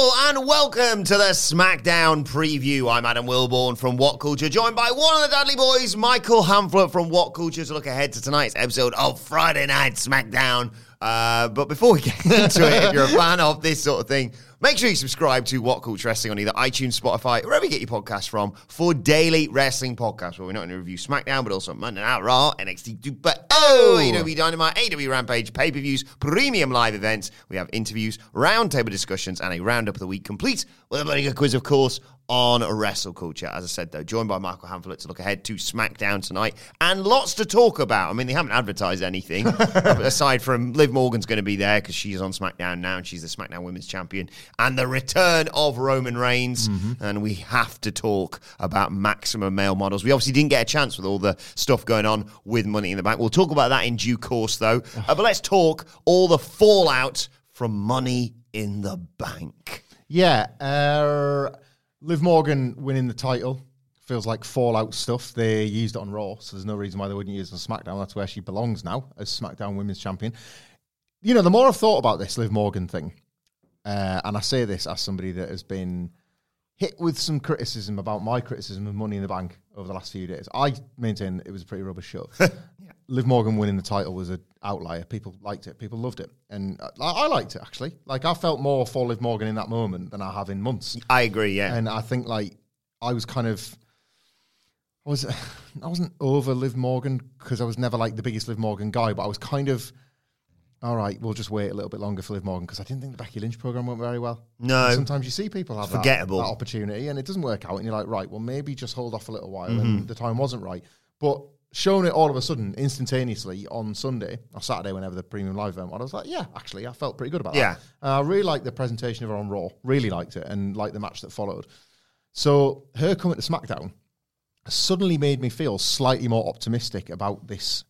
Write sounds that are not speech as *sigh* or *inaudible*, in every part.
And welcome to the SmackDown preview. I'm Adam Wilbourn from What Culture, joined by one of the Dudley boys, Michael Hamflett from What Culture, to look ahead to tonight's episode of Friday Night SmackDown. Uh, but before we *laughs* get into it, if you're a fan of this sort of thing, make sure you subscribe to What Culture Wrestling on either iTunes, Spotify, wherever you get your podcasts from, for daily wrestling podcasts where we're not going to review SmackDown, but also Monday Night Raw, NXT 2, but oh, AEW Dynamite, AEW Rampage, pay per views, premium live events. We have interviews, roundtable discussions, and a roundup of the week complete with a very good quiz, of course, on wrestle culture. As I said, though, joined by Michael Hamflett to look ahead to SmackDown tonight, and lots to talk about. I mean, they haven't advertised anything *laughs* aside from Liv Morgan's going to be there because she's on SmackDown now and she's the SmackDown Women's Champion, and the return of Roman Reigns. And we have to talk about maximum male models. We obviously didn't get a chance with all the stuff going on with Money in the Bank. We'll talk about that in due course, though. Uh, but let's talk all the fallout from Money in the Bank. Yeah, uh, Liv Morgan winning the title feels like Fallout stuff. They used it on Raw, so there's no reason why they wouldn't use it on SmackDown. That's where she belongs now as SmackDown Women's Champion. You know, the more I've thought about this Liv Morgan thing, uh, and I say this as somebody that has been hit with some criticism about my criticism of Money in the Bank over the last few days. I maintain it was a pretty rubbish show. *laughs* Liv Morgan winning the title was an outlier. People liked it. People loved it, and uh, I, I liked it actually. Like I felt more for Liv Morgan in that moment than I have in months. I agree, yeah. And I think like I was kind of I was *sighs* I wasn't over Liv Morgan because I was never like the biggest Liv Morgan guy, but I was kind of all right. We'll just wait a little bit longer for Liv Morgan because I didn't think the Becky Lynch program went very well. No. And sometimes you see people have that- Forgettable. That, opportunity and it doesn't work out, and you're like, right, well maybe just hold off a little while, Mm-hmm. and the time wasn't right. But showing it all of a sudden, instantaneously on Sunday or Saturday, whenever the premium live event, was, I was like, yeah, actually, I felt pretty good about Yeah. that. Uh, I really liked the presentation of her on Raw. Really liked it, and liked the match that followed. So her coming to SmackDown suddenly made me feel slightly more optimistic about this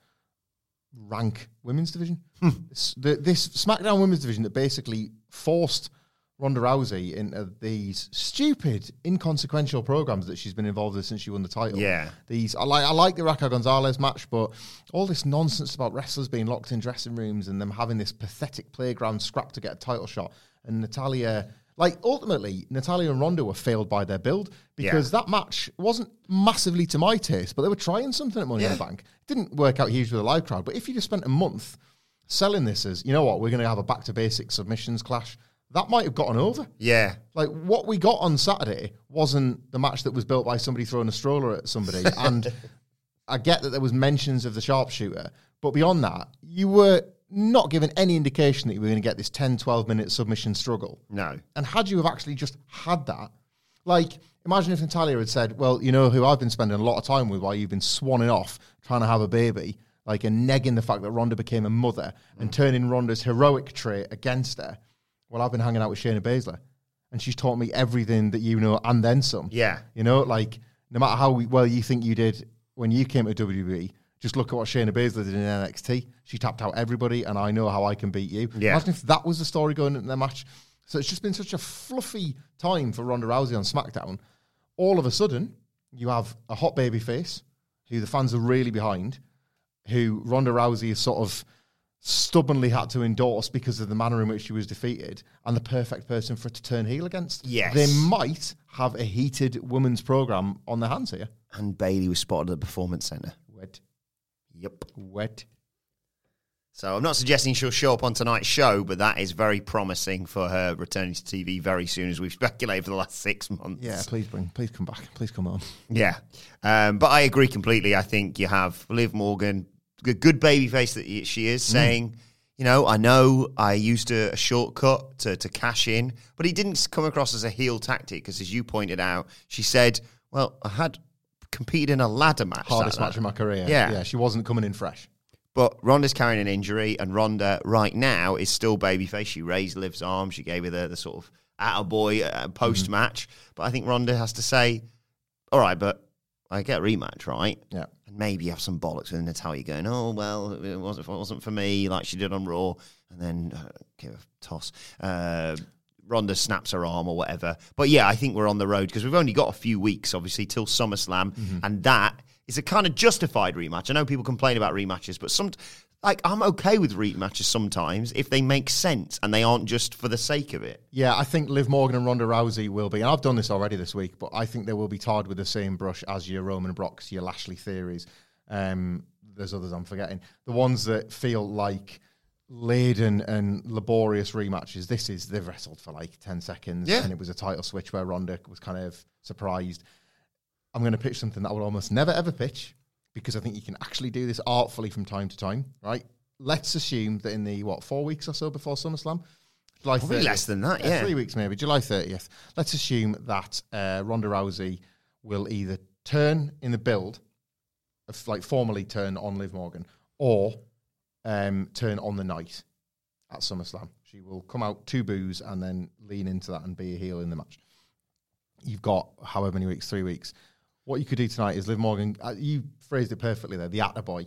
rank women's division. Hmm. This, the, this SmackDown women's division that basically forced Ronda Rousey into these stupid, inconsequential programs that she's been involved in since she won the title. Yeah. These I like I like the Raquel Gonzalez match, but all this nonsense about wrestlers being locked in dressing rooms and them having this pathetic playground scrap to get a title shot. And Natalya like ultimately, Natalya and Ronda were failed by their build because that match wasn't massively to my taste, but they were trying something at Money in the Bank. It didn't work out huge with a live crowd, but if you just spent a month selling this as, you know what, we're going to have a back to basics submissions clash, that might have gotten over. Yeah. Like what we got on Saturday wasn't the match that was built by somebody throwing a stroller at somebody. and *laughs* I get that there was mentions of the sharpshooter, but beyond that, you were not given any indication that you were going to get this 10, 12 minute submission struggle. No. And had you have actually just had that, like, imagine if Natalya had said, Well, you know who I've been spending a lot of time with while you've been swanning off trying to have a baby, like, and negging the fact that Ronda became a mother and mm. turning Ronda's heroic trait against her. Well, I've been hanging out with Shayna Baszler, and she's taught me everything that you know and then some. Yeah. You know, like, no matter how well you think you did when you came to WWE, just look at what Shayna Baszler did in NXT. She tapped out everybody, and I know how I can beat you. Yeah. Imagine if that was the story going into their match. So it's just been such a fluffy time for Ronda Rousey on SmackDown. All of a sudden, you have a hot baby face who the fans are really behind, who Ronda Rousey has sort of stubbornly had to endorse because of the manner in which she was defeated, and the perfect person for it to turn heel against. Yes. They might have a heated women's program on their hands here. And Bayley was spotted at the Performance Centre. Yep. Wet. So I'm not suggesting she'll show up on tonight's show, but that is very promising for her returning to TV very soon, as we've *laughs* speculated for the last six months. Yeah, please bring, please come back, please come on. Yeah. Um, but I agree completely. I think you have Liv Morgan, a good baby face that she is, saying, you know, I know I used a, a shortcut to, to cash in, but it didn't come across as a heel tactic because, as you pointed out, she said, well, I had competed in a ladder match. Hardest match of my career. Yeah. yeah, she wasn't coming in fresh. But Ronda's carrying an injury, and Ronda right now is still babyface. She raised Liv's arm. She gave her the, the sort of attaboy uh, post match. But I think Ronda has to say, all right, but I get a rematch, right? Yeah. And maybe have some bollocks with Natalya going, oh, well, it wasn't, it wasn't for me, like she did on Raw. And then uh, give a toss. Uh, Ronda snaps her arm or whatever. But yeah, I think we're on the road because we've only got a few weeks, obviously, till SummerSlam. And that is a kind of justified rematch. I know people complain about rematches, but some. Like I'm okay with rematches sometimes if they make sense and they aren't just for the sake of it. Yeah, I think Liv Morgan and Ronda Rousey will be, and I've done this already this week, but I think they will be tarred with the same brush as your Roman Brocks, your Lashley theories. Um, there's others I'm forgetting. The ones that feel like laden and laborious rematches. This is they've wrestled for like ten seconds, Yeah. and it was a title switch where Ronda was kind of surprised. I'm going to pitch something that I will almost never ever pitch because I think you can actually do this artfully from time to time. Right? Let's assume that in the what four weeks or so before SummerSlam, July Probably 30th, less than that, yeah. three weeks maybe, July 30th. Let's assume that uh, Ronda Rousey will either turn in the build, of, like formally turn on Liv Morgan, or um, turn on the night at SummerSlam. She will come out two boos and then lean into that and be a heel in the match. You've got however many weeks, three weeks. What you could do tonight is Liv Morgan. Uh, you phrased it perfectly there. The Attaboy.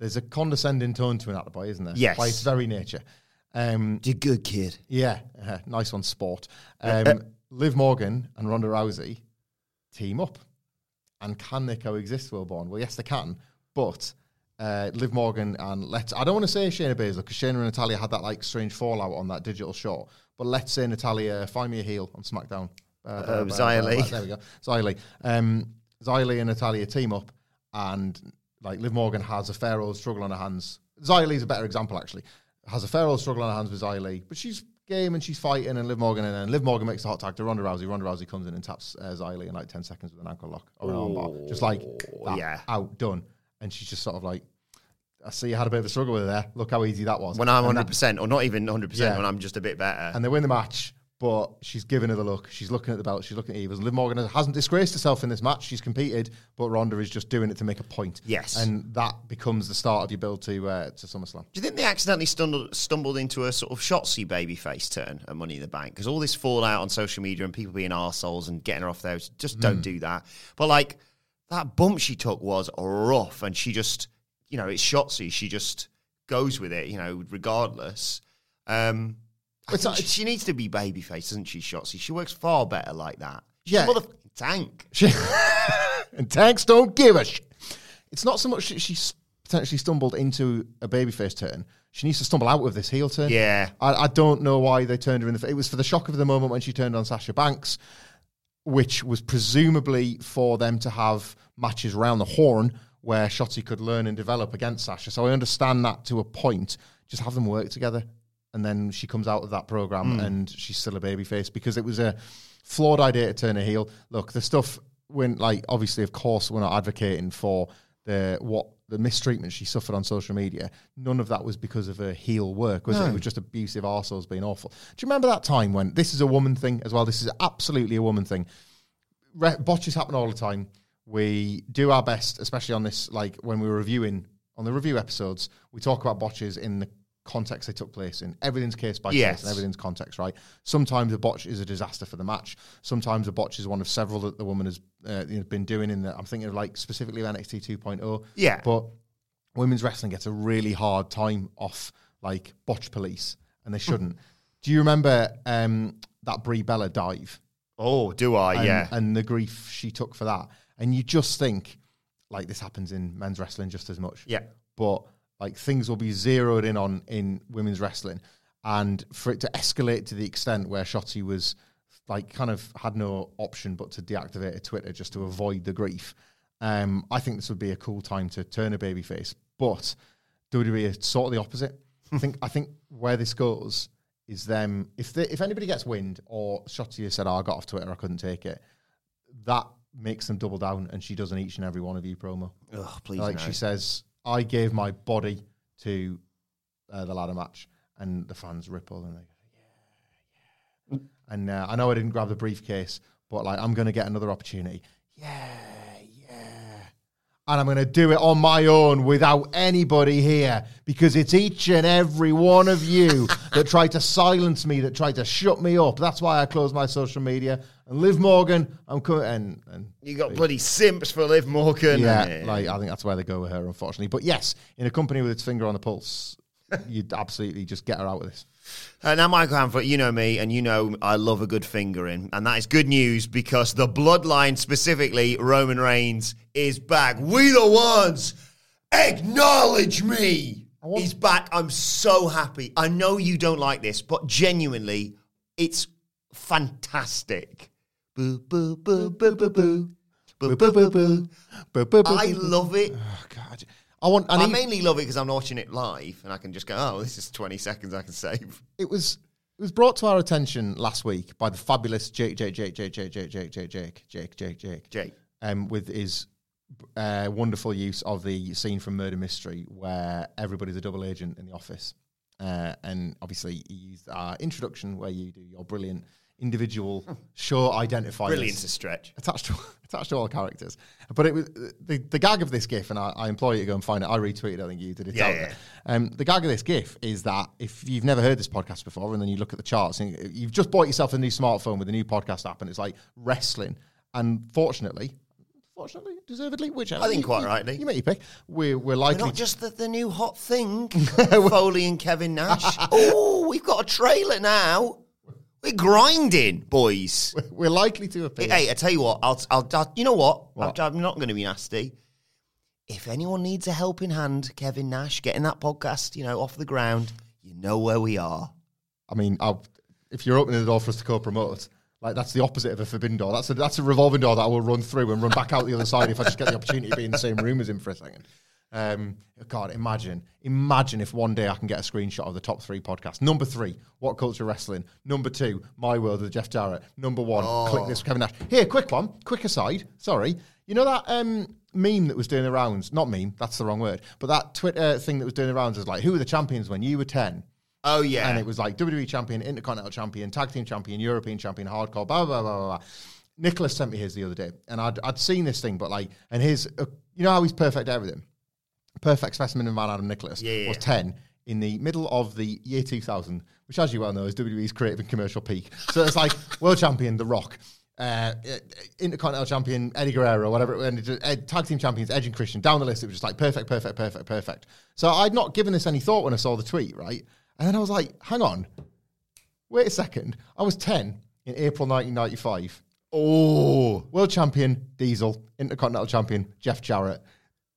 There's a condescending tone to an Attaboy, isn't there? Yes. By its very nature. Um, You're good, kid. yeah, uh, nice one, sport. Um, Liv Morgan and Ronda Rousey team up. And can they coexist, Wilbourn? Well, yes, they can. But uh, Liv Morgan and let's, I don't want to say Shayna Baszler because Shayna and Natalya had that like strange fallout on that digital short. But let's say Natalya, find me a heel on SmackDown. Uh, uh, Xia Li. There we go. Li. Um, and Natalya team up and like Liv Morgan has a fair old struggle on her hands. Li's a better example, actually. Has a fair old struggle on her hands with Li, but she's game and she's fighting and Liv Morgan and then Liv Morgan makes a hot tag to Ronda Rousey. Ronda Rousey comes in and taps uh, in like 10 seconds with an ankle lock or an armbar. Just like that, yeah. out, done. And she's just sort of like, I see you had a bit of a struggle with her there. Look how easy that was. When I'm And 100%, or not even 100%, Yeah. when I'm just a bit better. and they win the match, but she's giving her the look. She's looking at the belt. She's looking at Evers. Liv Morgan hasn't disgraced herself in this match. She's competed, but Ronda is just doing it to make a point. Yes. and that becomes the start of your build to uh, to SummerSlam. Do you think they accidentally stumbled, stumbled into a sort of Shotzi babyface turn at Money in the Bank? Because all this fallout on social media and people being arseholes and getting her off there, just Hmm. don't do that. But like, that bump she took was rough and she just, you know, it's Shotzi. She just goes with it, you know, regardless. Um, It's not- she, she needs to be babyface, doesn't she, Shotzi? She works far better like that. She's Yeah. a motherfucking tank. She, *laughs* and tanks don't give a shit. It's not so much that she's potentially stumbled into a babyface turn. She needs to stumble out of this heel turn. Yeah. I, I don't know why they turned her in the. It was for the shock of the moment when she turned on Sasha Banks, which was presumably for them to have matches around the horn where Shotzi could learn and develop against Sasha. So I understand that to a point. Just have them work together, and then she comes out of that program hmm. and she's still a babyface because it was a flawed idea to turn a heel. Look, the stuff when like obviously, of course, we're not advocating for the what the mistreatment she suffered on social media. None of that was because of her heel work, was it? It was just abusive arseholes being awful. Do you remember that time when this is a woman thing as well? This is absolutely a woman thing. Re- botches happen all the time. We do our best, especially on this, like when we're reviewing on the review episodes, we talk about botches in the context they took place in. Everything's case by Yes. case and everything's context, right? Sometimes a botch is a disaster for the match. Sometimes a botch is one of several that the woman has uh, you know, been doing. In the, I'm thinking of like specifically of NXT 2.0. Yeah. but women's wrestling gets a really hard time off like botch police, and they shouldn't. *laughs* do you remember um, that Brie Bella dive? Oh, do I? and, yeah. and the grief she took for that. And you just think, like, this happens in men's wrestling just as much. Yeah. but like things will be zeroed in on in women's wrestling, and for it to escalate to the extent where Shotzi was like kind of had no option but to deactivate her Twitter just to avoid the grief. Um, I think this would be a cool time to turn a babyface, but WWE is sort of the opposite. I think I think where this goes is them if they, if anybody gets wind or has said, oh, "I got off Twitter, I couldn't take it," that makes them double down, and she does an each and every one of you promo. Ugh, please like no. she says, "I gave my body to uh, the ladder match," and the fans ripple and they go, "Yeah, yeah." And uh, I know I didn't grab the briefcase, but like I'm going to get another opportunity. Yeah, yeah. And I'm going to do it on my own without anybody here because it's each and every one of you that tried to silence me, that tried to shut me up. That's why I closed my social media. And Liv Morgan, I'm coming. And, and You got bloody simps for Liv Morgan. yeah, like I think that's where they go with her, unfortunately. But yes, in a company with its finger on the pulse, *laughs* you'd absolutely just get her out of this. Uh, now, Michael Hanford, you know me, and you know I love a good fingering, and that is good news because the bloodline, specifically Roman Reigns, is back. We the ones, acknowledge me. He's back. I'm so happy. I know you don't like this, but genuinely, it's fantastic. Boo boo boo boo boo boo. Boo, boo, boo, boo. I love it. Oh, God. I want. I I need, mainly love it because I'm watching it live and I can just go, oh, this is 20 seconds I can save. it was. It was brought to our attention last week by the fabulous Jake, Jake, Jake, Jake, Jake, Jake, Jake, Jake, Jake, Jake, Jake, Jake, Jake. um, with his uh, wonderful use of the scene from Murder Mystery where everybody's a double agent in the office, uh, and obviously he used our introduction where you do your brilliant individual show identifiers. Brilliant to stretch. attached to *laughs* attached to all characters. But it was the, the gag of this GIF, and I, I implore you to go and find it. I retweeted. I think you did it. Yeah, yeah. Um, the gag of this GIF is that if you've never heard this podcast before, and then you look at the charts, and you've just bought yourself a new smartphone with a new podcast app, and it's like wrestling. And fortunately, fortunately, deservedly, whichever I think you- quite you- rightly. you make your pick. We're we're We're likely not just the, the new hot thing, *laughs* Foley and Kevin Nash. *laughs* oh, we've got a trailer now. We're grinding, boys. *laughs* we're likely to appear. Hey, I tell you what, I'll, I'll, I'll you know what? What? I'm, I'm not going to be nasty. If anyone needs a helping hand, Kevin Nash, getting that podcast, you know, off the ground, you know where we are. I mean, I'll, if you're opening the door for us to co-promote, like that's the opposite of a forbidden door. That's a that's a revolving door that I will run through and run back out the other side if I just get the opportunity to be in the same room as him for a second. Um, God, imagine, imagine if one day I can get a screenshot of the top three podcasts. Number three, What Culture Wrestling. Number two, My World with Jeff Jarrett. Number one, Kliq This with Kevin Nash. Here, quick one, quick aside. Sorry, you know that um, meme that was doing the rounds? Not meme, that's the wrong word. But that Twitter thing that was doing the rounds was like, who were the champions when you were ten? Oh, yeah. And it was like WWE champion, Intercontinental champion, tag team champion, European champion, hardcore, blah, blah, blah, blah, blah. Nicholas sent me his the other day, and I'd, I'd seen this thing, but like, and his, uh, you know how he's perfect at everything? Perfect specimen of man Adam Nicholas Yeah, yeah. was 10 in the middle of the year 2000, which, as you well know, is WWE's creative and commercial peak. So it's like *laughs* world champion, The Rock. Uh, uh, Intercontinental champion Eddie Guerrero, whatever, and tag team champions Edge and Christian. Down the list, it was just like perfect, perfect, perfect, perfect. So I'd not given this any thought when I saw the tweet, right? And then I was like, hang on, wait a second. I was 10 in April 1995. Oh, world champion Diesel, Intercontinental champion Jeff Jarrett.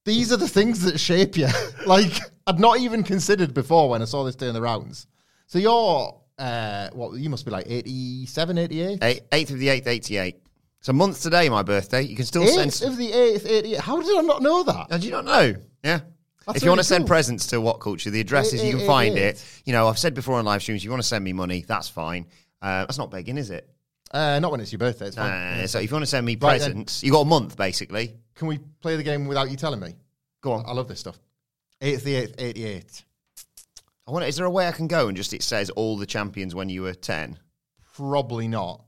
These are the things that shape you. *laughs* like I'd not even considered before when I saw this doing the rounds. So you're uh what you must be like 87, 88? Eight- 8th of the 8th, 88. It's a month today, my birthday. You can still Eighth send. of the eighth, 88. How did I not know that? Did you not know? Yeah. That's if you want to send cool. presents to What Culture, the address is you can find it. You know, I've said before on live streams, if you want to send me money, that's fine. Uh, that's not begging, is it? Uh, not when it's your birthday. It's fine. So if you want to send me Right then. presents, you got a month basically. Can we play the game without you telling me? Go on. I love this stuff. 8th the 8th, 88. I wonder, is there a way I can go and just it says all the champions when you were 10? Probably not.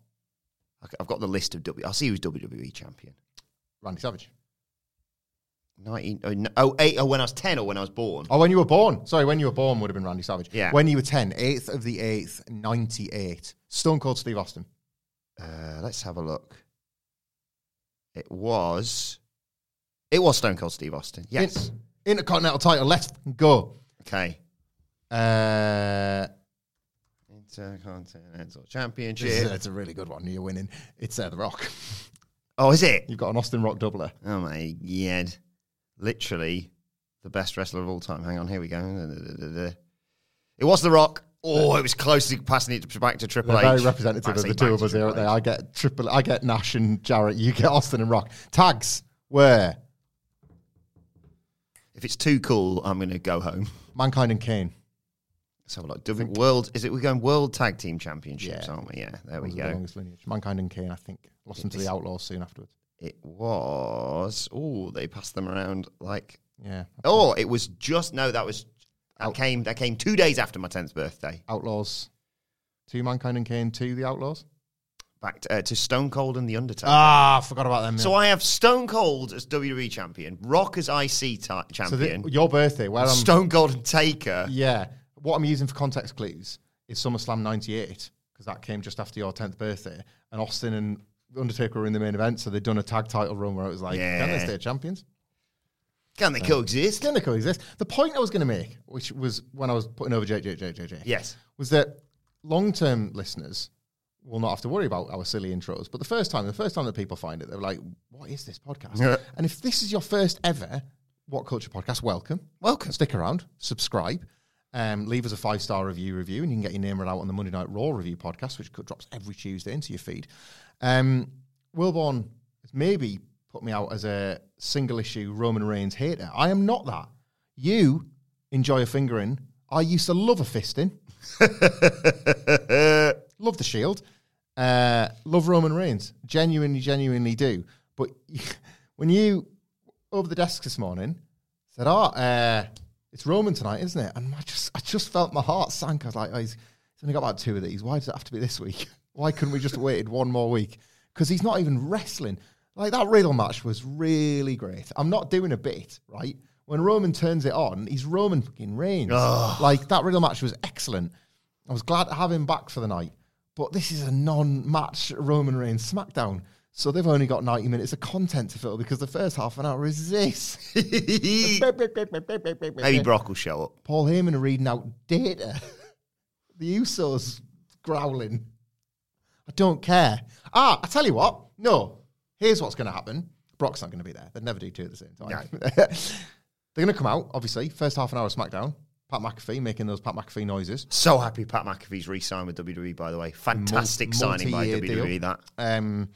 Okay, I've got the list of W. I'll see who's WWE champion. Randy Savage. 19, oh, no- oh, eight, oh, when I was 10 or when I was born. Oh, when you were born. Sorry, when you were born would have been Randy Savage. Yeah. When you were 10, 8th of the 8th, 98. Stone Cold Steve Austin. Uh, let's have a look. It was. It was Stone Cold Steve Austin. Yes. In- Intercontinental title. Let's go. okay. Uh, Intercontinental Championship. it's a really good one. You're winning. It's uh, The Rock. *laughs* Oh, is it? You've got an Austin Rock doubler. Oh my god! Literally, the best wrestler of all time. Hang on, here we go. *laughs* It was The Rock. Oh, it was close to passing it back to Triple H. very representative of the back two of to us here. Triple aren't they? H. I get triple. I get Nash and Jarrett. You get Austin and Rock. Tags where If it's too cool, I'm going to go home. Mankind and Kane. Let's have a look. W- World is it? We're going World Tag Team Championships, Yeah. aren't we? Yeah, there we was the go. longest lineage. Mankind and Kane. I think lost them to the Outlaws soon afterwards. It was. Oh, they passed them around like. Yeah, Oh, it was just no. That was that came. That came two days after my tenth birthday. Outlaws. Two Mankind and Kane. Two the Outlaws. Back to, uh, to Stone Cold and the Undertaker. Ah, I forgot about them. So I have Stone Cold as WWE champion, Rock as IC ti- So the- champion, your birthday, where I'm Stone Cold and Taker. Yeah. What I'm using for context clues is SummerSlam 98, because that came just after your 10th birthday. And Austin and Undertaker were in the main event, so they'd done a tag title run where it was like, can they stay champions? Can they coexist? Can they coexist? The point I was going to make, which was when I was putting over JJJJJ, Yes. was that long term listeners will not have to worry about our silly intros. But the first time, the first time that people find it, they're like, what is this podcast? Yeah. And if this is your first ever What Culture podcast, welcome. Welcome. Stick around, subscribe, um, leave us a five star review review, and you can get your name read out on the Monday Night Raw review podcast, which drops every Tuesday into your feed. Um, Wilbourn has maybe put me out as a single issue Roman Reigns hater. I am not that. You enjoy a fingering. I used to love a fisting. *laughs* love the Shield. Uh, love Roman Reigns. Genuinely, genuinely do. But *laughs* when you over the desk this morning said, "Oh, uh, it's Roman tonight, isn't it?" and I just, I just felt my heart sank. I was like, oh, "He's, he's only got about two of these. Why does it have to be this week? *laughs* Why couldn't we just waited one more week?" Because he's not even wrestling. Like that Riddle match was really great. I'm not doing a bit, right? When Roman turns it on, he's Roman fucking Reigns. Like that Riddle match was excellent. I was glad to have him back for the night. But this is a non-match Roman Reigns SmackDown. So they've only got 90 minutes of content to fill because the first half an hour is this. *laughs* Maybe Brock will show up. Paul Heyman reading out data. *laughs* the Usos growling. I don't care. Ah, I tell you what. No, here's what's going to happen. Brock's not going to be there. They'd never do two at the same time. *laughs* They're going to come out, obviously. First half an hour of SmackDown. Pat McAfee making those Pat McAfee noises. So happy Pat McAfee's re-signed with WWE. By the way, fantastic Mul- signing by WWE. deal. That. Um,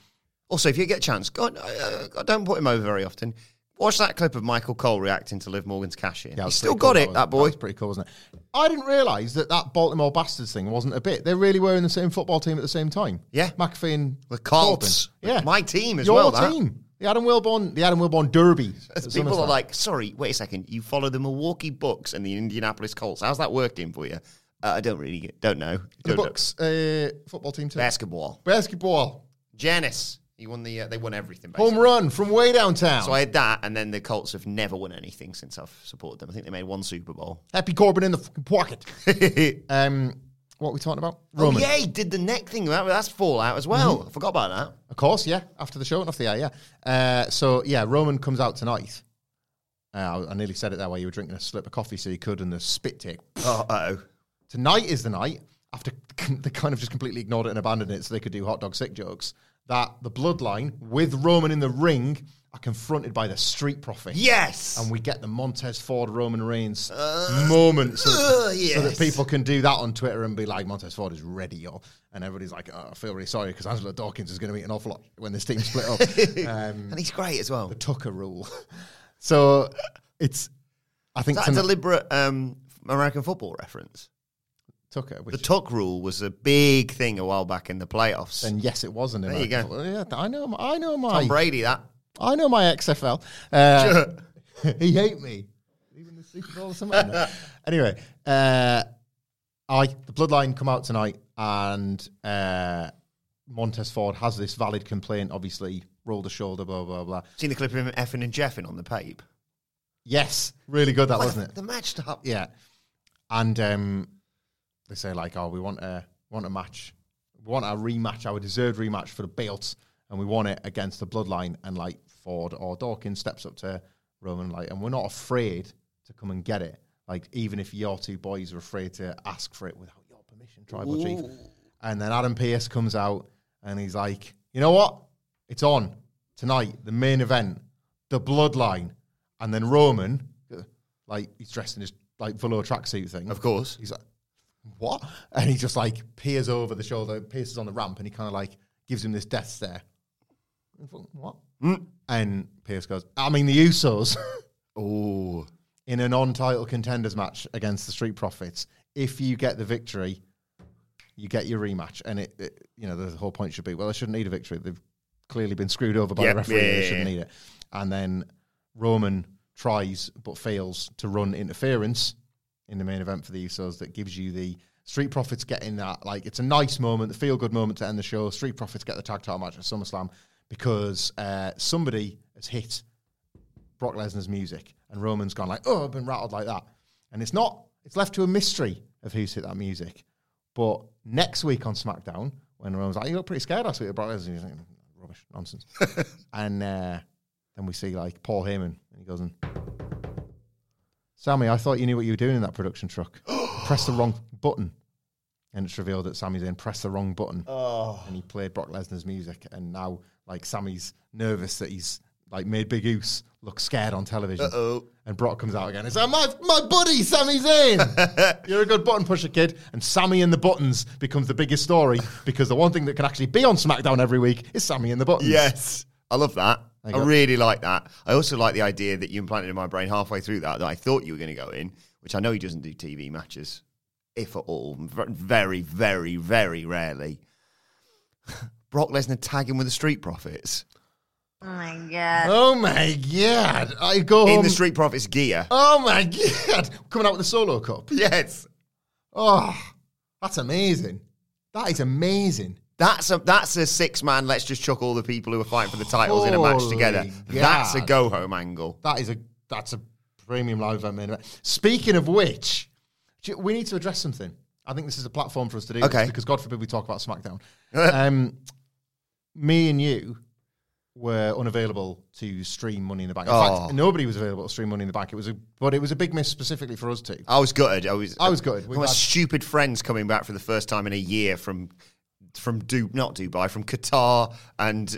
Also, if you get a chance, God, uh, don't put him over very often. Watch that clip of Michael Cole reacting to Liv Morgan's cash in. Yeah, He's still got cool, it, was- that boy. was pretty cool, wasn't it? I didn't realise that that Baltimore Bastards thing wasn't a bit. They really were in the same football team at the same time. Yeah. McAfee and The Colts. Yeah, My team as Your well, that. team. The Adam Wilbourn, the Adam Wilbourn Derby. *laughs* People are like, sorry, wait a second. You follow the Milwaukee Bucks and the Indianapolis Colts. How's that working for you? Uh, I don't really don't know. the Don't know. Bucks uh, football team too. Basketball. Basketball Giannis. He won the. Uh, they won everything. Basically. home run from way downtown. So I had that, and then the Colts have never won anything since I've supported them. I think they made one Super Bowl. Happy Corbin in the fucking pocket. *laughs* um, what are we talking about? Oh, yeah, he did the neck thing. That, that's Fallout as well. I forgot about that. Of course, yeah. After the show and off the air, yeah. Uh, so yeah, Roman comes out tonight. Uh, I nearly said it that way. you were drinking a slip of coffee, so you could, and the spit take. Oh, *laughs* uh-oh. Tonight is the night after *laughs* they kind of just completely ignored it and abandoned it, so they could do hot dog sick jokes. That the bloodline with Roman in the ring are confronted by the Street Profit. Yes. and we get the Montez Ford Roman Reigns moment, so, that, uh, so that people can do that on Twitter and be like, Montez Ford is ready, yo, and everybody's like, oh, I feel really sorry because Angelo Dawkins is going to meet an awful lot when this team split up. *laughs* um, and he's great as well. the Tucker rule. *laughs* so it's, I think Is that a deliberate um, American football reference? Tucker, The Tuck rule was a big thing a while back in the playoffs. And yes, it was an There you go. American. Yeah, I know, I know my, Tom Brady, that. I know my XFL. Uh, *laughs* he hate me. Even the Super Bowl or something. *laughs* Anyway, uh, I the Bloodline come out tonight, and uh, Montez Ford has this valid complaint. Obviously, rolled the shoulder, blah blah blah. Seen the clip of him effing and jeffing on the pape. Yes, really good that Well, wasn't it? The match up. Yeah, and um, they say like, oh, we want a want a match, we want a rematch, our deserved rematch for the belt, and we want it against the Bloodline. And like Ford or Dawkins steps up to Roman like, and we're not afraid to come and get it. Like even if your two boys are afraid to ask for it without your permission, Tribal Chief. And then Adam Pearce comes out and he's like, you know what? It's on tonight, the main event, the Bloodline, and then Roman. like he's dressed in his like velour tracksuit thing. Of course. He's like, what? And he just like peers over the shoulder, pierces on the ramp, and he kind of like gives him this death stare. What? Mm. And Pearce goes, I mean, the Usos Oh, in a non title contenders match against the Street Profits, if you get the victory, you get your rematch. And it, it you know, the whole point should be, well, they shouldn't need a victory. They've clearly been screwed over by Yep, the referee. yeah, they shouldn't yeah. need it. And then Roman tries but fails to run interference in the main event for the Usos that gives you the Street Profits getting that. Like, it's a nice moment, the feel good moment to end the show. Street Profits get the tag title match at SummerSlam because uh, somebody has hit Brock Lesnar's music, and Roman's gone like, "Oh, I've been rattled like that," and it's not. It's left to a mystery of who's hit that music. But next week on SmackDown, when Roman's like, "You look pretty scared last week," Brock Lesnar, he's like, "Rubbish, nonsense," *laughs* and uh, then we see like Paul Heyman, and he goes and. Sami, I thought you knew what you were doing in that production truck. *gasps* Press the wrong button. And it's revealed that Sami's in press the wrong button. Oh. And he played Brock Lesnar's music. And now, like, Sami's nervous that he's, like, made Big Goose look scared on television. Uh-oh. And Brock comes out again. It's like, my, my buddy, Sami's *laughs* in. You're a good button pusher, kid. And Sami and the buttons becomes the biggest story because the one thing that can actually be on SmackDown every week is Sami and the buttons. yes. I love that. There I you go. really like that. I also like the idea that you implanted in my brain halfway through that that I thought you were going to go in, which I know he doesn't do TV matches, if at all, very, very, very rarely. *laughs* Brock Lesnar tagging with the Street Profits Oh my god. Oh my God. I go in home. the Street Profits gear. Oh my God. Coming out with the solo cup. Yes, Oh, that's amazing. That is amazing. That's a that's a six man. Let's just chuck all the people who are fighting for the titles in a match Holy together. That's a God. go home angle. That is a that's a premium live event main event. Speaking of which, do you- we need to address something. I think this is a platform for us to do Okay. this because God forbid we talk about SmackDown. *laughs* um, me and you were unavailable to stream Money in the Bank. In Oh. fact, nobody was available to stream Money in the Bank. It was a but it was a big miss specifically for us two. I was gutted. I was. I was gutted. We've My had- stupid friends coming back for the first time in a year from from Du not Dubai from Qatar and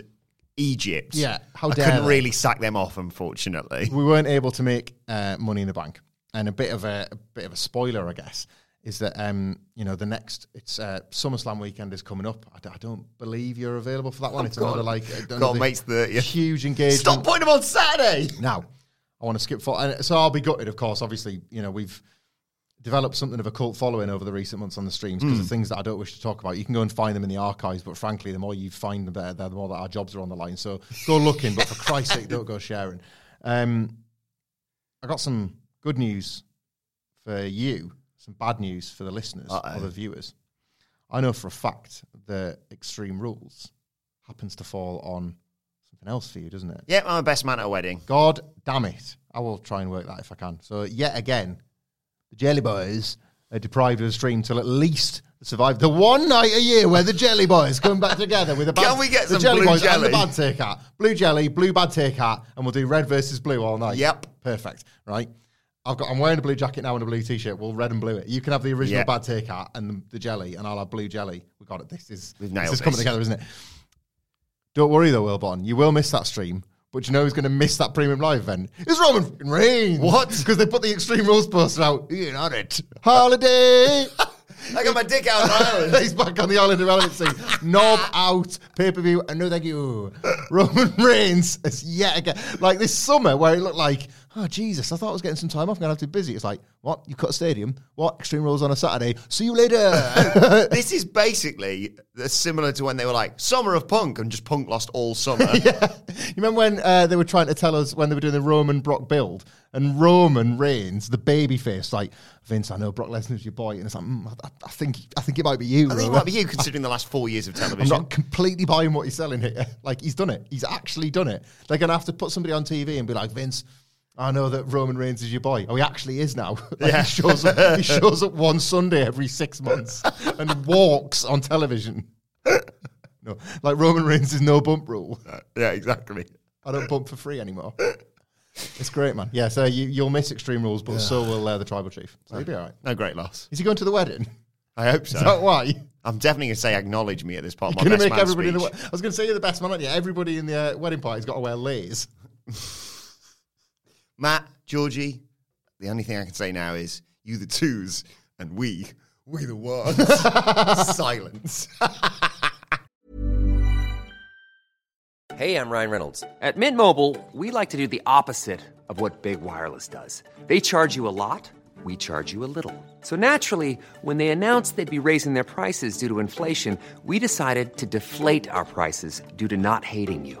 Egypt. Yeah, how I dare couldn't they. really sack them off, unfortunately. we weren't able to make uh, Money in the Bank. And a bit of a, a bit of a spoiler, I guess, is that um, you know the next it's uh, SummerSlam weekend is coming up. I, d- I don't believe you're available for that one. It's Oh, God. another like God, mate's 30th. huge engagement. Stop putting them on Saturday. Now, I want to skip for, and so I'll be gutted. Of course, obviously, you know we've developed something of a cult following over the recent months on the streams because of things that I don't wish to talk about. You can go and find them in the archives, but frankly, the more you find them there, the more that our jobs are on the line. So go looking, but for Christ's sake, don't go sharing. Um, I got some good news for you, some bad news for the listeners Uh-oh. or the viewers. I know for a fact that Extreme Rules happens to fall on something else for you, doesn't it? Yeah, I'm a best man at a wedding. God damn it. I will try and work that if I can. So, yet again, the Jelly Boys are deprived of a stream till at least survive the one night a year where the Jelly Boys come back together with a *laughs* bad, Can we get the some Jelly blue Boys and the bad take hat. Blue jelly, blue bad take hat, and we'll do red versus blue all night. Yep. Perfect. Right. I've got. I'm wearing a blue jacket now and a blue t-shirt. We'll red and blue it. You can have the original Yeah. bad take hat and the, the jelly, and I'll have blue jelly. We got it. This is We've this is coming this. together, isn't it? Don't worry though, Will Wilbon. You will miss that stream, but you know who's going to miss that premium live event? It's Roman fucking Reigns. What? Because they put the Extreme Rules poster out. He ain't on it. *laughs* Holiday. *laughs* I got my dick out on *laughs* Ireland. He's back on the island of relevancy. Knob out. Pay per view. And no thank you. Roman Reigns is yet again. Like this summer where it looked like, oh, Jesus, I thought I was getting some time off. I'm going to have to be busy. It's like, what? You cut a stadium? What? Extreme Rules on a Saturday? See you later. *laughs* this is *laughs* basically similar to when they were like summer of punk and just punk lost all summer. *laughs* yeah. You remember when uh, they were trying to tell us when they were doing the Roman Brock build and Roman Reigns, the baby face, like Vince, I know Brock Lesnar's your boy, and it's like, mm, I, I think, I think it might be you. I think it might be you considering the last four years of television. I'm not completely buying what he's selling here. Like he's done it. He's actually done it. They're gonna have to put somebody on TV and be like, Vince. I know that Roman Reigns is your boy. Oh, he actually is now. *laughs* like Yeah. he shows up. He *laughs* shows up one Sunday every six months and walks on television. *laughs* No, like Roman Reigns is no bump rule. yeah, exactly. I don't bump for free anymore. It's great, man. Yeah, so you, you'll miss Extreme Rules, but so will uh, the tribal chief. So you'll be all right. No great loss. Is he going to the wedding? I hope so. Is that why? I'm definitely going to say acknowledge me at this part. You're of my going to make everybody in the. I was going to say you're the best man, aren't you? Everybody in the uh, wedding party's got to wear lays. Matt, Georgie, the only thing I can say now is you the twos and we, we the ones. *laughs* Silence. *laughs* Hey, I'm Ryan Reynolds. At Mint Mobile, we like to do the opposite of what Big Wireless does. They charge you a lot, we charge you a little. So naturally, when they announced they'd be raising their prices due to inflation, we decided to deflate our prices due to not hating you.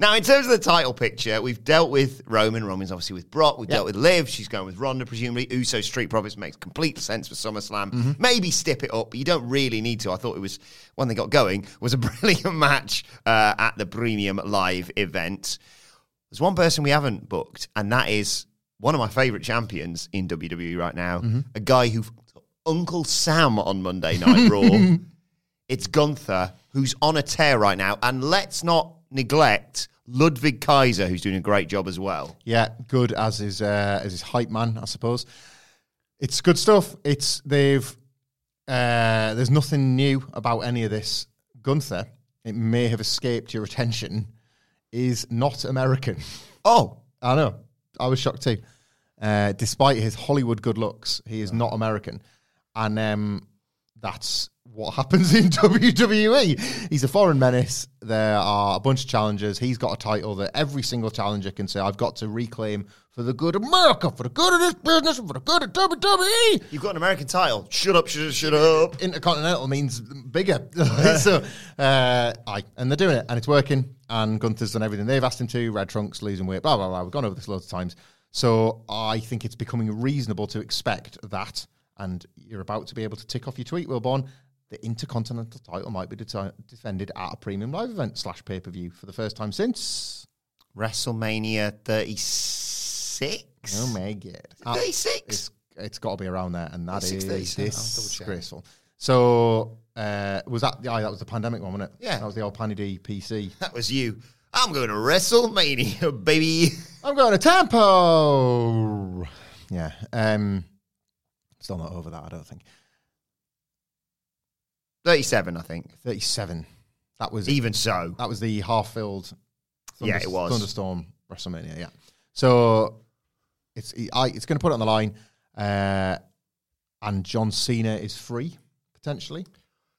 Now, in terms of the title picture, we've dealt with Roman. Roman's obviously with Brock. We've dealt with Liv. She's going with Ronda, presumably. Uso Street Profits makes complete sense for SummerSlam. Maybe step it up, but you don't really need to. I thought it was, when they got going, was a *laughs* brilliant match uh, at the Premium Live event. There's one person we haven't booked, and that is one of my favourite champions in WWE right now. A guy who Uncle Sam on Monday Night Raw. *laughs* It's Gunther, who's on a tear right now. And let's not neglect Ludwig Kaiser, who's doing a great job as well. Yeah, good as his uh, as his hype man, I suppose. It's good stuff. It's they've uh, there's nothing new about any of this. Gunther, it may have escaped your attention, is not American. *laughs* Oh, I know. I was shocked too. Uh, despite his Hollywood good looks, he is not American, and um, that's what happens *laughs* in WWE. He's a foreign menace. There are a bunch of challengers. He's got a title that every single challenger can say, "I've got to reclaim for the good of America, for the good of this business, for the good of WWE." you've got an American title. Shut up, shut, up, shut up. Intercontinental means bigger. *laughs* so, uh, I and they're doing it, and it's working. And Gunther's done everything they've asked him to. Red Trunks losing weight, blah blah blah. We've gone over this loads of times. So I think it's becoming reasonable to expect that. And you're about to be able to tick off your tweet, Wilbourn. The Intercontinental title might be defended at a premium live event slash pay per view for the first time since. WrestleMania 36? Oh my god, Uh, 36? It's, it's got to be around there, and that is 637, I'll disgraceful. So uh, was that? the? Yeah, that was the pandemic one, wasn't it? Yeah. that was the old Panny D PC. That was you. I'm going to WrestleMania, *laughs* baby. I'm going to Tampa. Yeah. Um, still not over that, I don't think. 37, I think. 37. That was Even so. that was the half filled Yeah, it was. Thunderstorm WrestleMania, yeah. So it's I, it's going to put it on the line. Uh, and John Cena is free, potentially.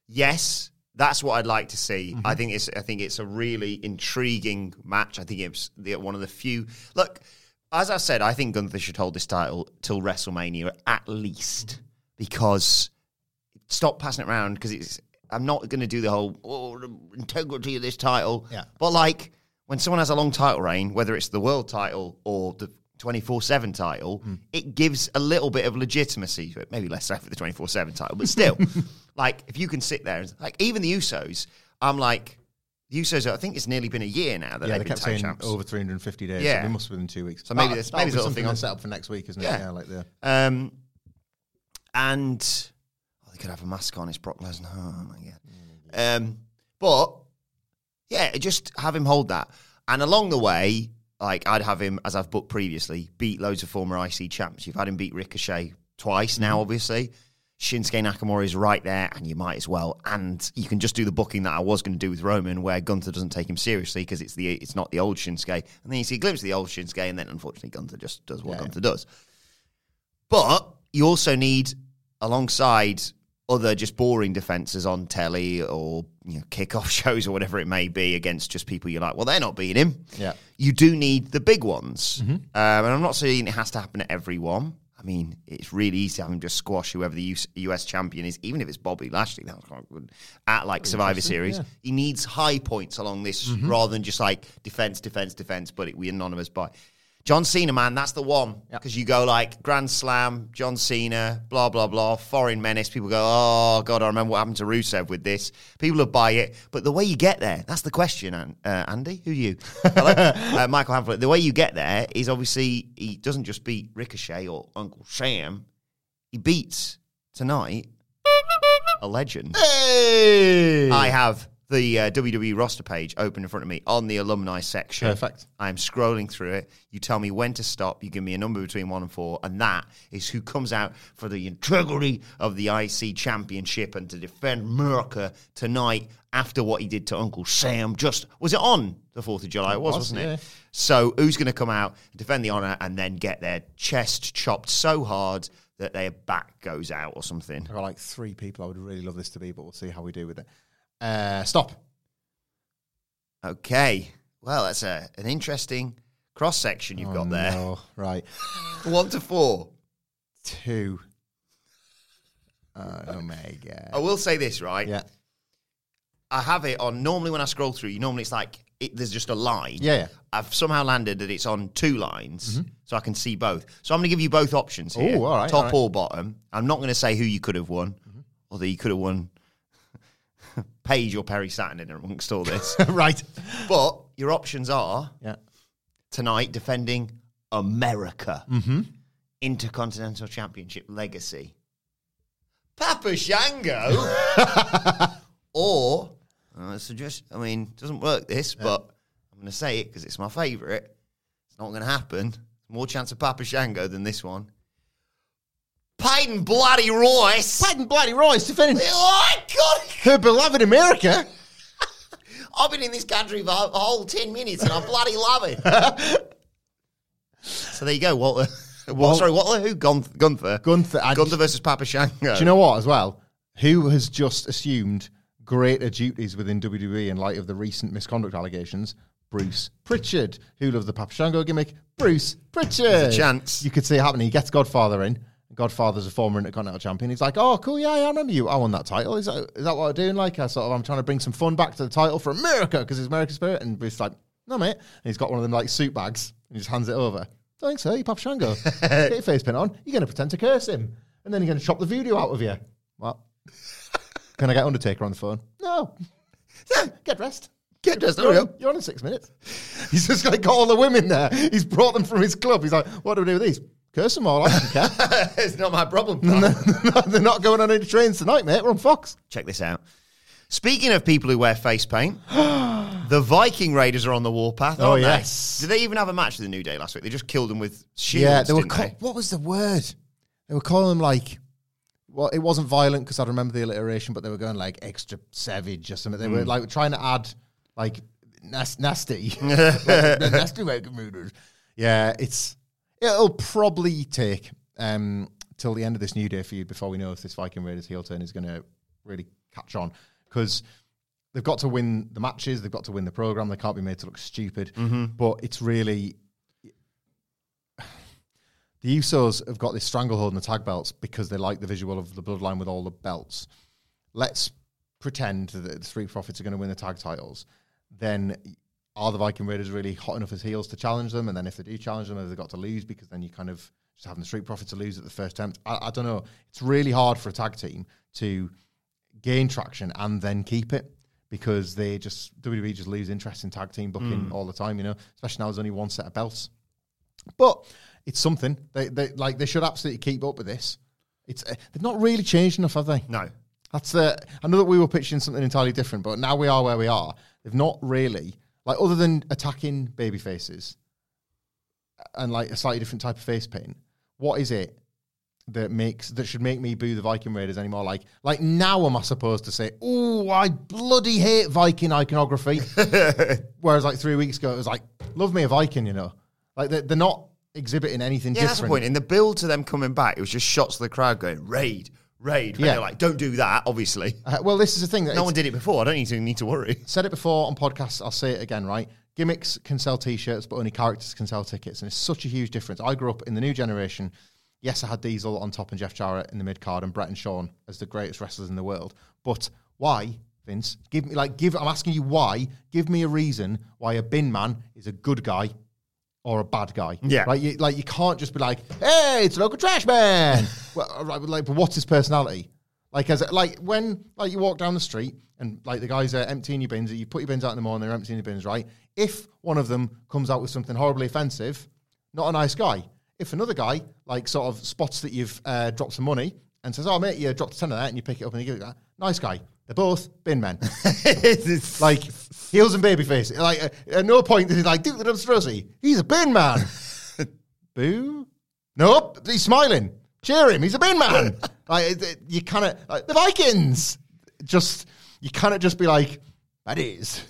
Yes, that's what I'd like to see. Mm-hmm. I think it's I think it's a really intriguing match. I think it's the, one of the few. Look, as I said, I think Gunther should hold this title till WrestleMania at least because stop passing it around because it's. I'm not going to do the whole oh, the integrity of this title. Yeah. but like when someone has a long title reign, whether it's the world title or the 24 7 title, Hmm. it gives a little bit of legitimacy to it. Maybe less so for the 24 7 title, but still, *laughs* like, if you can sit there and, like, even the Usos, I'm like, the Usos, I think it's nearly been a year now that yeah, they've they been kept saying champs. over 350 days. Yeah. so it must have been two weeks. So maybe there's- maybe there's something on set up for next week, isn't it? Yeah. Yeah, like the Um, and could have a mask on. It's Brock Lesnar. Oh my god. Um, but yeah, just have him hold that, and along the way, like I'd have him as I've booked previously, beat loads of former IC champs. You've had him beat Ricochet twice now, obviously. Shinsuke Nakamura is right there, and you might as well. And you can just do the booking that I was going to do with Roman, where Gunther doesn't take him seriously because it's the it's not the old Shinsuke, and then you see a glimpse of the old Shinsuke, and then unfortunately Gunther just does what Yeah. Gunther does. But you also need, alongside other just boring defenses on telly or you know, kickoff *laughs* shows or whatever it may be against just people you're like, well, they're not beating him. Yeah. You do need the big ones. Um, and I'm not saying it has to happen to everyone. I mean, it's really easy to have him just squash whoever the US, US champion is, even if it's Bobby Lashley. That was quite good. At like Survivor Series, he needs high points along this rather than just like defense, defense, defense. But it, we anonymous by John Cena, man. That's the one because you go like Grand Slam, John Cena, blah blah blah, foreign menace. People go, oh god, I remember what happened to Rusev with this. People will buy it, but the way you get there, that's the question, uh, Andy. Who are you? *laughs* Uh, Michael Hamflett. The way you get there is obviously he doesn't just beat Ricochet or Uncle Sam. He beats tonight a legend. Hey! I have the uh, WWE roster page open in front of me on the alumni section. Perfect. I'm scrolling through it. You tell me when to stop. You give me a number between one and four, and that is who comes out for the integrity of the IC Championship and to defend America tonight after what he did to Uncle Sam. Just was it on the Fourth of July? It was, was, wasn't yeah. it? So who's going to come out, defend the honor, and then get their chest chopped so hard that their back goes out or something? I've got like three people I would really love this to be, but we'll see how we do with it. Uh, stop. Okay. Well, that's a, an interesting cross section you've got there. Oh, right. *laughs* One to four. Two. Oh, my God. I will say this, right? Yeah. I have it on. Normally, when I scroll through, you normally it's like it, there's just a line. Yeah, yeah. I've somehow landed that it's on two lines, so I can see both. So I'm going to give you both options here. Mm-hmm. Ooh, all right, top all right. Mm-hmm. or bottom. I'm not going to say who you could have won, or that you could have won. *laughs* Paige or Perry Saturn in amongst all this, *laughs* right. but your options are Yeah. tonight defending America Mm-hmm. Intercontinental Championship legacy. Papa Shango, *laughs* or uh, I suggest. I mean, it doesn't work this, but I'm going to say it because it's my favourite. It's not going to happen. More chance of Papa Shango than this one. Peyton Bloody Royce. Peyton Bloody Royce defending Oh my God! her beloved America. *laughs* I've been in this country for a whole 10 minutes and I bloody love it. *laughs* so there you go, Walter. *laughs* Well, sorry, Walter who? Gunth- Gunther. Gunther. Gunther versus Papa Shango. Do you know what, as well? Who has just assumed greater duties within WWE in light of the recent misconduct allegations? Bruce Pritchard. Who loves the Papa Shango gimmick? Bruce Pritchard. There's a chance. You could see it happening. He gets Godfather in. Godfather's a former Intercontinental champion. He's like, oh, cool, yeah, yeah, I remember you. I won that title. Is that, is that what I'm doing? Like, I sort of, I'm trying to bring some fun back to the title for America because it's American spirit. And Bruce's like, no, mate. And he's got one of them like suit bags and he just hands it over. Don't think so. You pop Shango. *laughs* Get your face paint on. You're going to pretend to curse him. And then you're going to chop the voodoo out of you. What? *laughs* Can I get Undertaker on the phone? No. *laughs* Get dressed. Get dressed. You're There we on, go. you're on in six minutes. He's just like got all the women there. He's brought them from his club. He's like, what do we do with these? Curse them all. I don't care. *laughs* it's not my problem. *laughs* pal. They're not going on any trains tonight, mate. We're on Fox. Check this out. Speaking of people who wear face paint, *gasps* the Viking Raiders are on the warpath. Oh, aren't they? yes. Did they even have a match with the New Day last week? They just killed them with shields. yeah, they were. they? what was the word? They were calling them like. Well, it wasn't violent because I remember the alliteration, but they were going like extra savage or something. They were mm. like trying to add like nas- nasty, *laughs* like, nasty Raiders. Yeah, it's it'll probably take um till the end of this New Day for you before we know if this Viking Raiders heel turn is going to really catch on because they've got to win the matches, they've got to win the program. They can't be made to look stupid. But it's really *sighs* the Usos have got this stranglehold in the tag belts because they like the visual of the bloodline with all the belts. Let's pretend that the Street Profits are going to win the tag titles. Then are the Viking Raiders really hot enough as heels to challenge them? And then if they do challenge them, have they got to lose? Because then you kind of just having the Street Profits to lose at the first attempt. I, I don't know. It's really hard for a tag team to gain traction and then keep it because they just WWE just lose interest in tag team booking all the time. You know, especially now there's only one set of belts. But it's something they they like. They should absolutely keep up with this. It's uh, they've not really changed enough, have they? No. That's the. I know that we were pitching something entirely different, but now we are where we are. They've not really like other than attacking baby faces and like a slightly different type of face paint. What is it that makes that should make me boo the Viking Raiders anymore? Like like now am I supposed to say, oh, I bloody hate Viking iconography? *laughs* Whereas like three weeks ago it was like, love me a Viking, you know. Like they're, they're not exhibiting anything Yeah, that's the point. In the build to them coming back, it was just shots of the crowd going, Raid, raid. Yeah. Like, don't do that, obviously. Uh, well, this is the thing that No one did it before. I don't need to need to worry. said it before on podcasts. I'll say it again. Right, gimmicks can sell T-shirts, but only characters can sell tickets, and it's such a huge difference. I grew up in the new generation. Yes, I had Diesel on top and Jeff Jarrett in the mid card, and Bret and Shawn as the greatest wrestlers in the world. But why, Vince? Give me like give. I'm asking you why. Give me a reason why a bin man is a good guy or a bad guy. Yeah. Like you, like you can't just be like, hey, it's a local trash man. *laughs* well, all right, but like, but what's his personality? Like as like when like you walk down the street and like the guys are emptying your bins, you put your bins out in the morning, they're emptying your bins, right? If one of them comes out with something horribly offensive, not a nice guy. If another guy like sort of spots that you've uh, dropped some money and says, "Oh mate, you dropped a ten of that," and you pick it up and you give it that, nice guy. They're both bin men. *laughs* like heels and babyface. Like uh, at no point is he like, "Dude, the Droese, he's a bin man." *laughs* Boo. Nope, he's smiling. Cheer him. He's a bin man. *laughs* like you cannot like the Vikings. Just you cannot just be like that is.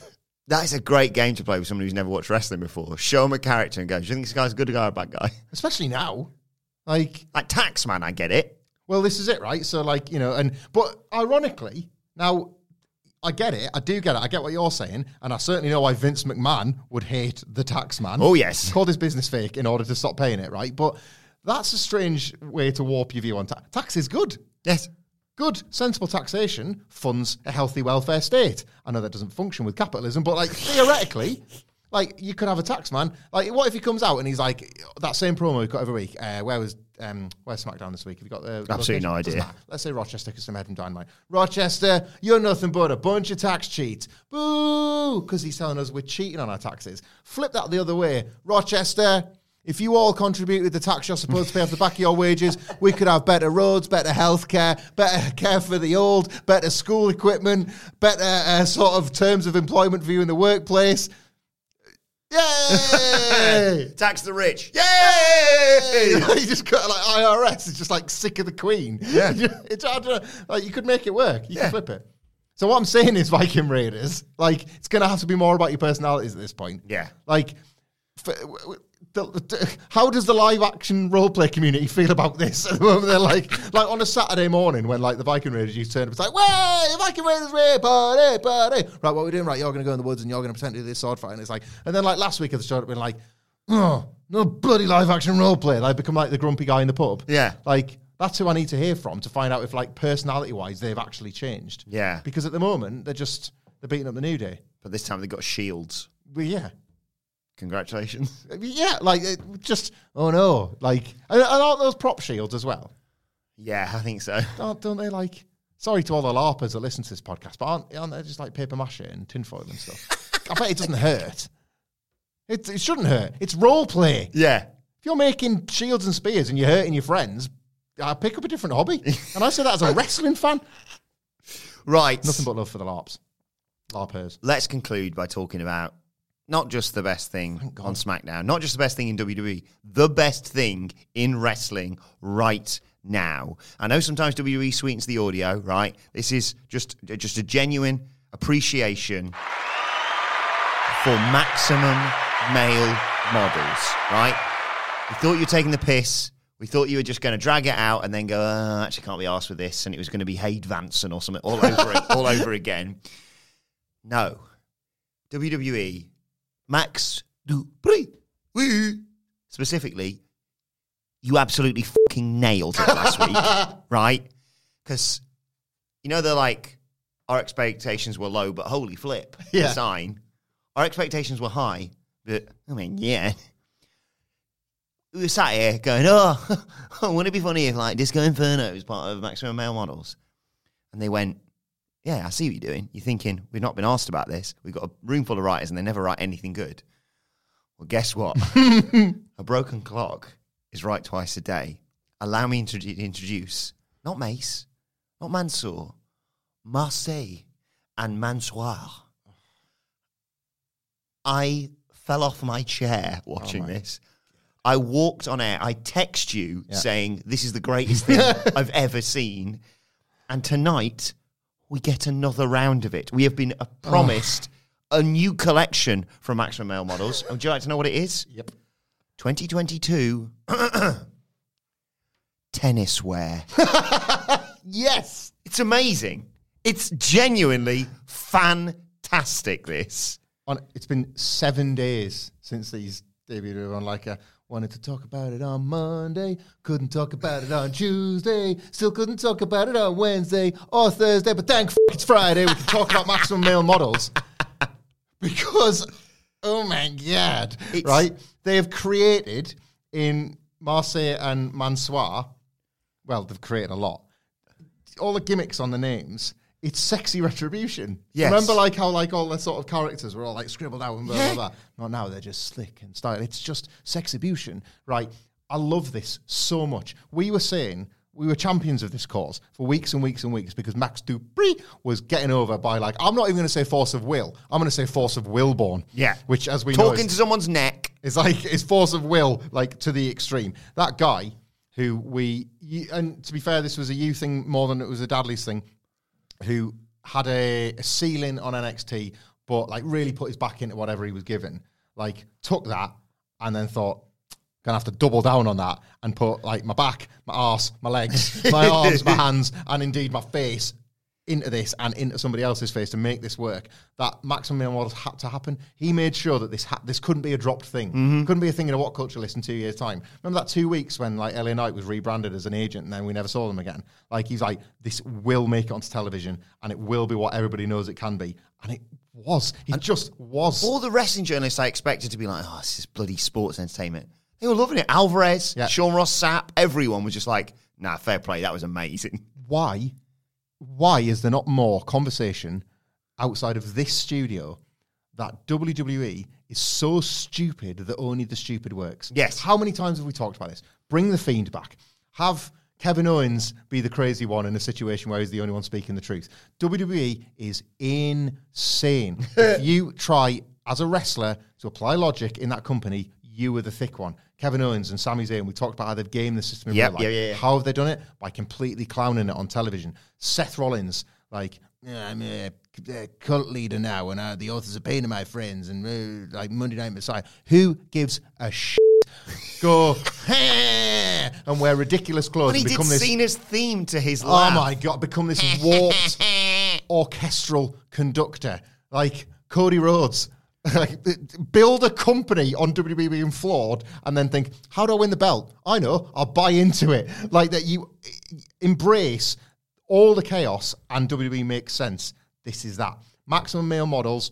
That is a great game to play with someone who's never watched wrestling before. Show them a character and go, do you think this guy's a good guy or a bad guy? *laughs* Especially now. Like Like Taxman, I get it. Well, this is it, right? So, like, you know, and but ironically, now I get it. I do get it. I get what you're saying, and I certainly know why Vince McMahon would hate the tax man. Oh, yes. He called his business fake in order to stop paying it, right? But that's a strange way to warp your view on tax. Tax is good. Yes. Good, sensible taxation funds a healthy welfare state. I know that doesn't function with capitalism, but like theoretically, like you could have a tax man. Like, what if he comes out and he's like that same promo we've got every week? Uh, where was um, where's SmackDown this week? Have you got the Absolutely no location? Doesn't idea. Let's say Rochester because I'm head from Dynamite. Rochester, you're nothing but a bunch of tax cheats. Boo! Because he's telling us we're cheating on our taxes. Flip that the other way. Rochester, if you all contributed the tax you're supposed to pay off the back of your wages, *laughs* we could have better roads, better healthcare, better care for the old, better school equipment, better uh, sort of terms of employment for you in the workplace. Yay! *laughs* Tax the rich. Yay! *laughs* you just got like IRS is just like sick of the Queen. Yeah. *laughs* it's I don't like you could make it work. You can flip it. So what I'm saying is Viking Raiders, like it's going to have to be more about your personalities at this point. Yeah. Like, f- w- w- the, how does the live action role play community feel about this? *laughs* At the moment, they're like, like on a Saturday morning when like the Viking Raiders used to turn up, it's like, way Viking Raiders, way party, party. Right, what are we doing? Right, you're going to go in the woods and you're going to pretend to do this sword fight. And it's like, and then like last week at the show, it been like, oh, no bloody live action role play. Like become like the grumpy guy in the pub. Yeah. Like that's who I need to hear from to find out if like personality wise they've actually changed. Yeah. Because at the moment they're just they're beating up the New Day. But this time they've got shields. But yeah. Congratulations. *laughs* Yeah, like it just oh no, like and, and aren't those prop shields as well? Yeah, I think so. *laughs* Don't, don't they like? Sorry to all the larpers that listen to this podcast, but aren't, aren't they just like paper mache and tinfoil and stuff? I bet it doesn't *laughs* hurt. It, it shouldn't hurt. It's role play. Yeah. If you're making shields and spears and you're hurting your friends, I pick up a different hobby. and I say that as a wrestling fan. Right. Nothing but love for the larps, larpers. Let's conclude by talking about not just the best thing on SmackDown, not just the best thing in WWE, the best thing in wrestling right now. I know sometimes WWE sweetens the audio, right? This is just just a genuine appreciation for maximum male models, right? We thought you were taking the piss. We thought you were just going to drag it out and then go, uh, actually can't be asked with this, and it was going to be Hayde Vanson or something all over it, all over *laughs* again. No, WWE, Max Dupree, woo. specifically, you absolutely fucking nailed it last week, *laughs* right? Because you know they're like our expectations were low, but holy flip, the *laughs* Yeah. sign. Our expectations were high, but I mean, yeah. We were sat here going, oh, *laughs* wouldn't it be funny if like Disco Inferno was part of Maximum Male Models? And they went, yeah, I see what you're doing. You're thinking, we've not been asked about this. We've got a room full of writers and they never write anything good. Well, guess what? *laughs* a broken clock is right twice a day. Allow me to introduce not Mace, not Mansoor, Marseille and Mansoir. I fell off my chair oh watching this. I walked on air. I text you saying, This is the greatest thing *laughs* I've ever seen. And tonight, we get another round of it. We have been uh, promised *sighs* a new collection from Maximum Male Models. *laughs* Would you like to know what it is? Yep. 2022 *clears throat* tennis wear. *laughs* yes, it's amazing. It's genuinely fantastic. This. on it's been seven days since these debuted on like a wanted to talk about it on Monday, couldn't talk about it on Tuesday, still couldn't talk about it on Wednesday or Thursday, but thank f- it's Friday. We can talk about maximum male models *laughs* because oh my god, It's- right? They have created in Marseille and Mansoir. Well, they've created a lot. All the gimmicks on the names. It's sexy retribution. Yes. Remember, like how like all the sort of characters were all like scribbled out and blah blah blah. Not now they're just slick and style. It's just sexybution, right? I love this so much. We were saying we were champions of this cause for weeks and weeks and weeks because Max Dupree was getting over by like I'm not even going to say force of will. I'm going to say force of Wilbourn. Yeah. which as we know Talking is- to someone's neck. it's like it's force of will, like to the extreme. That guy who we and to be fair, this was a you thing more than it was a Dadley's thing. Who had a, a ceiling on NXT, but like really put his back into whatever he was given. Like took that and then thought, gonna have to double down on that and put like my back, my arse, my legs, my *laughs* arms, my hands, and indeed my face into this and into somebody else's face to make this work. That maximum male models had to happen. He made sure that this ha- this couldn't be a dropped thing. Mm-hmm. Couldn't be a thing in a what culture list in two years' time. Remember that two weeks when like LA Knight was rebranded as an agent and then we never saw them again. Like he's like, this will make it onto television and it will be what everybody knows it can be. And it was. It just was. All the wrestling journalists I expected to be like, oh, this is bloody sports entertainment. They were loving it. Alvarez, Yeah. Sean Ross Sapp, everyone was just like, nah, fair play. That was amazing. why why is there not more conversation outside of this studio that WWE is so stupid that only the stupid works? Yes. How many times have we talked about this? Bring the fiend back. Have Kevin Owens be the crazy one in a situation where he's the only one speaking the truth. WWE is insane. *laughs* if you try as a wrestler to apply logic in that company, you were the thick one. Kevin Owens and Sami Zayn, we talked about how they've gamed the system in Yep, real life. yeah, yeah, yeah. How have they done it? By completely clowning it on television. Seth Rollins, like, "Yeah, I'm a, cult leader now, and uh, the authors are pain to my friends, and uh, like Monday Night Messiah. Who gives a shit? Go *laughs* and wear ridiculous clothes But he and did become this. Cena's theme to his Oh laugh. my god! Become this *laughs* warped orchestral conductor, like Cody Rhodes. *laughs* Like build a company on WWE being flawed, and then think, "How do I win the belt?" I know. I'll buy into it. Like that, you eh, embrace all the chaos, and WWE makes sense. This is that maximum male models.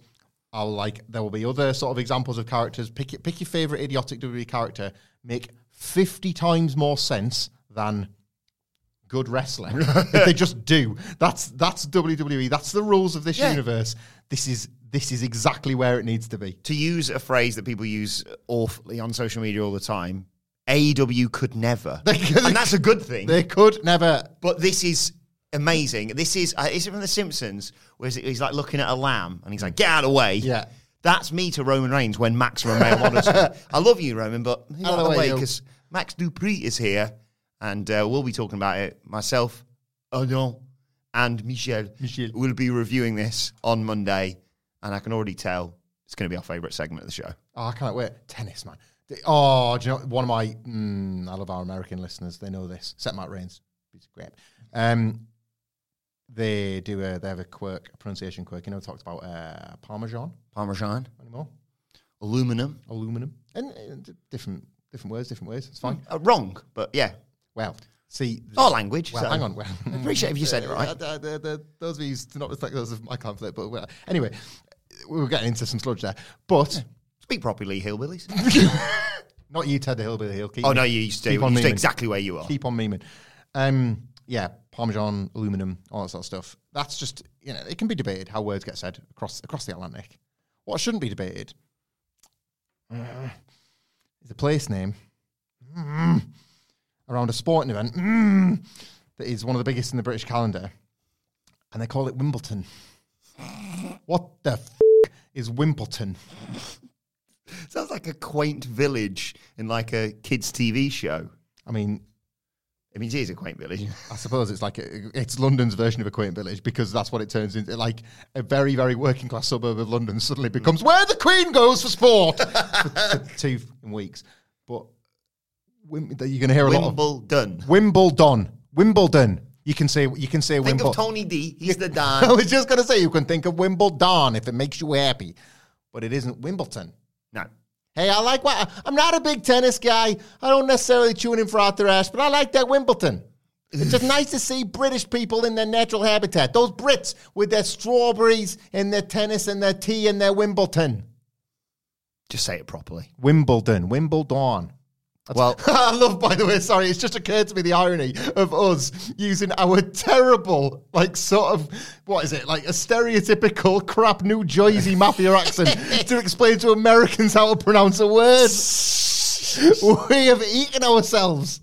I'll like. There will be other sort of examples of characters. Pick your, pick your favorite idiotic WWE character. Make fifty times more sense than good wrestling. *laughs* if they just do. That's that's WWE. That's the rules of this Yeah. universe. This is this is exactly where it needs to be. to use a phrase that people use awfully on social media all the time, AEW could never. *laughs* and that's a good thing. They could never. But this is amazing. This is uh, is it from The Simpsons? Where it, he's like looking at a lamb and he's like, "Get out of the way." Yeah. That's me to Roman Reigns when Maximum Male Models. I love you, Roman, but move out of the way because Max Dupree is here, and uh, we'll be talking about it. Myself, Odon, and Michel, Michel. will be reviewing this on Monday, and I can already tell it's going to be our favourite segment of the show. Oh, I can't wait. Tennis, man. Oh, do you know one of my? Mm, I love our American listeners. They know this. Set Matt Reigns. He's great. Um, they do a they have a quirk, a pronunciation quirk. You know, we talked about uh, Parmesan Parmesan, anymore, aluminum. aluminum, and uh, d- different different words, different ways. It's fine. Uh, wrong, but yeah. Well, see, Our language. Well, so- hang on. Well, I *laughs* appreciate if you said it right. Uh, those views do not respect those of my conflict. But well, anyway, we were getting into some sludge there. But Speak properly, hillbillies. *laughs* not you, Ted the Hillbilly. He'll keep oh no, you stay, you on stay exactly where you are. Keep on memeing. Um, yeah, Parmesan, aluminum, all that sort of stuff. That's just you know it can be debated how words get said across across the Atlantic. What shouldn't be debated uh, is a place name mm, around a sporting event mm, that is one of the biggest in the British calendar, and they call it Wimbledon. What the is Wimbledon? *laughs* Sounds like a quaint village in like a kids' TV show. I mean, I mean, it is a quaint village. *laughs* I suppose it's like a, it's London's version of a quaint village because that's what it turns into. Like a very, very working class suburb of London suddenly becomes where the Queen goes for sport for, *laughs* for two weeks. But you're going to hear a lot of Wimbledon. Wimbledon, Wimbledon. You can say you can say Think Wimbledon. of Tony D. He's the Don. *laughs* I was just gonna say you can think of Wimbledon if it makes you happy, but it isn't Wimbledon. no. Hey, I like what I'm not a big tennis guy. I don't necessarily tune in for Arthur Ashe, but I like that Wimbledon. It's just *laughs* nice to see British people in their natural habitat. Those Brits with their strawberries and their tennis and their tea and their Wimbledon. Just say it properly. Wimbledon, Wimbledon. Well, *laughs* I love, by the way, sorry, it's just occurred to me the irony of us using our terrible, like, sort of, what is it, like a stereotypical crap New Jersey mafia accent to *laughs* explain to Americans how to pronounce a word. *laughs* we have eaten ourselves.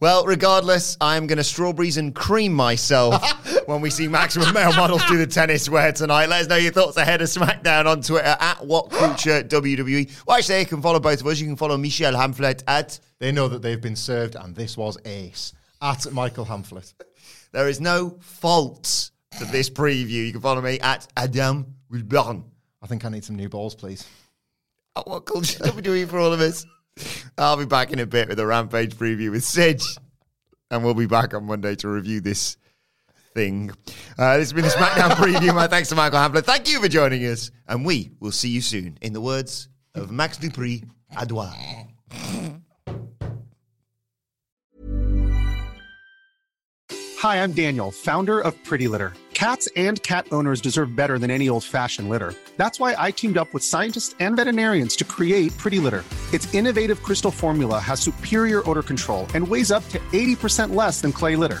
well, regardless, I'm going to strawberries and cream myself when we see maximum male models do the tennis wear tonight. Let us know your thoughts ahead of SmackDown on Twitter at WhatCulture WWE. Well, actually, you can follow both of us. You can follow Michelle Hamflett at They know that they've been served, and this was ace. At Michael Hamflett. There is no fault to this preview. You can follow me at Adam Wilbourn. I think I need some new balls, please. At WhatCulture WWE for all of us. I'll be back in a bit with a Rampage preview with Sidge. And we'll be back on Monday to review this thing. Uh, this has been the SmackDown *laughs* preview. My thanks to Michael Hamflett. Thank you for joining us. And we will see you soon. In the words of Max Dupree, Adois. Hi, I'm Daniel, founder of Pretty Litter. Cats and cat owners deserve better than any old fashioned litter. That's why I teamed up with scientists and veterinarians to create Pretty Litter. Its innovative crystal formula has superior odor control and weighs up to 80% less than clay litter.